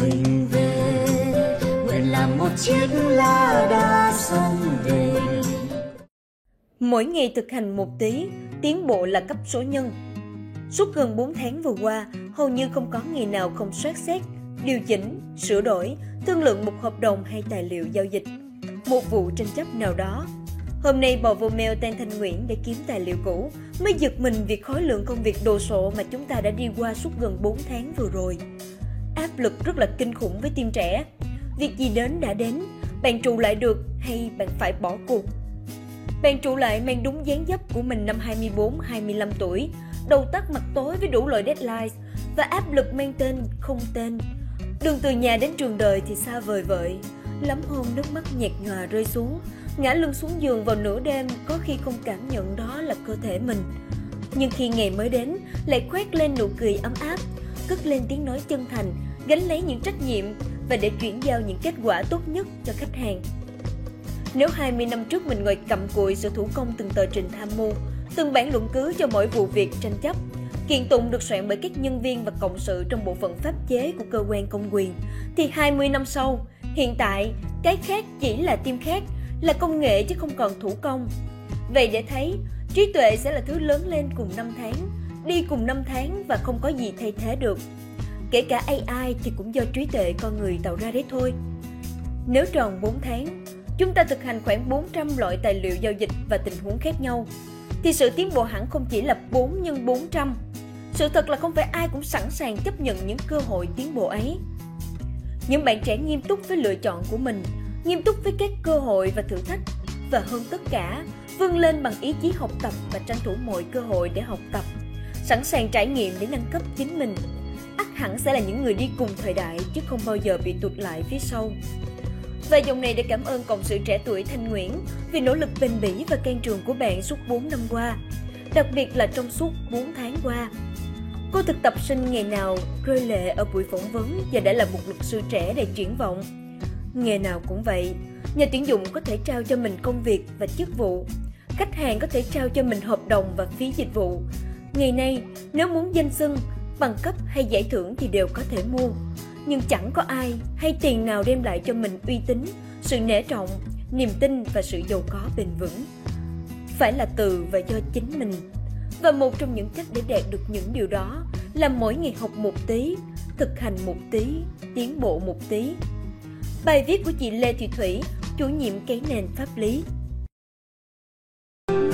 mình về nguyện làm một chiếc lá đa sông về Mỗi ngày thực hành một tí, tiến bộ là cấp số nhân. Suốt gần 4 tháng vừa qua, hầu như không có ngày nào không soát xét, điều chỉnh, sửa đổi, thương lượng một hợp đồng hay tài liệu giao dịch, một vụ tranh chấp nào đó. Hôm nay bỏ vô mail tên Thanh Nguyễn để kiếm tài liệu cũ, mới giật mình vì khối lượng công việc đồ sộ mà chúng ta đã đi qua suốt gần 4 tháng vừa rồi. Áp lực rất là kinh khủng với tim trẻ. Việc gì đến đã đến, bạn trụ lại được hay bạn phải bỏ cuộc bạn trụ lại mang đúng dáng dấp của mình năm 24-25 tuổi, đầu tắt mặt tối với đủ loại deadline và áp lực mang tên không tên. Đường từ nhà đến trường đời thì xa vời vợi, lắm hôm nước mắt nhạt nhòa rơi xuống, ngã lưng xuống giường vào nửa đêm có khi không cảm nhận đó là cơ thể mình. Nhưng khi ngày mới đến, lại khoét lên nụ cười ấm áp, cất lên tiếng nói chân thành, gánh lấy những trách nhiệm và để chuyển giao những kết quả tốt nhất cho khách hàng. Nếu 20 năm trước mình ngồi cầm cùi sự thủ công từng tờ trình tham mưu, từng bản luận cứ cho mỗi vụ việc tranh chấp, kiện tụng được soạn bởi các nhân viên và cộng sự trong bộ phận pháp chế của cơ quan công quyền, thì 20 năm sau, hiện tại, cái khác chỉ là tim khác, là công nghệ chứ không còn thủ công. Vậy để thấy, trí tuệ sẽ là thứ lớn lên cùng năm tháng, đi cùng năm tháng và không có gì thay thế được. Kể cả AI thì cũng do trí tuệ con người tạo ra đấy thôi. Nếu tròn 4 tháng, chúng ta thực hành khoảng 400 loại tài liệu giao dịch và tình huống khác nhau, thì sự tiến bộ hẳn không chỉ là 4 nhân 400. Sự thật là không phải ai cũng sẵn sàng chấp nhận những cơ hội tiến bộ ấy. Những bạn trẻ nghiêm túc với lựa chọn của mình, nghiêm túc với các cơ hội và thử thách, và hơn tất cả, vươn lên bằng ý chí học tập và tranh thủ mọi cơ hội để học tập, sẵn sàng trải nghiệm để nâng cấp chính mình ắt hẳn sẽ là những người đi cùng thời đại chứ không bao giờ bị tụt lại phía sau. Và dòng này để cảm ơn cộng sự trẻ tuổi Thanh Nguyễn vì nỗ lực bền bỉ và can trường của bạn suốt 4 năm qua, đặc biệt là trong suốt 4 tháng qua. Cô thực tập sinh ngày nào rơi lệ ở buổi phỏng vấn và đã là một luật sư trẻ đầy triển vọng. Nghề nào cũng vậy, nhà tuyển dụng có thể trao cho mình công việc và chức vụ. Khách hàng có thể trao cho mình hợp đồng và phí dịch vụ. Ngày nay, nếu muốn danh xưng, bằng cấp hay giải thưởng thì đều có thể mua nhưng chẳng có ai hay tiền nào đem lại cho mình uy tín, sự nể trọng, niềm tin và sự giàu có bền vững. Phải là từ và do chính mình. Và một trong những cách để đạt được những điều đó là mỗi ngày học một tí, thực hành một tí, tiến bộ một tí. Bài viết của chị Lê Thị Thủy, chủ nhiệm cái nền pháp lý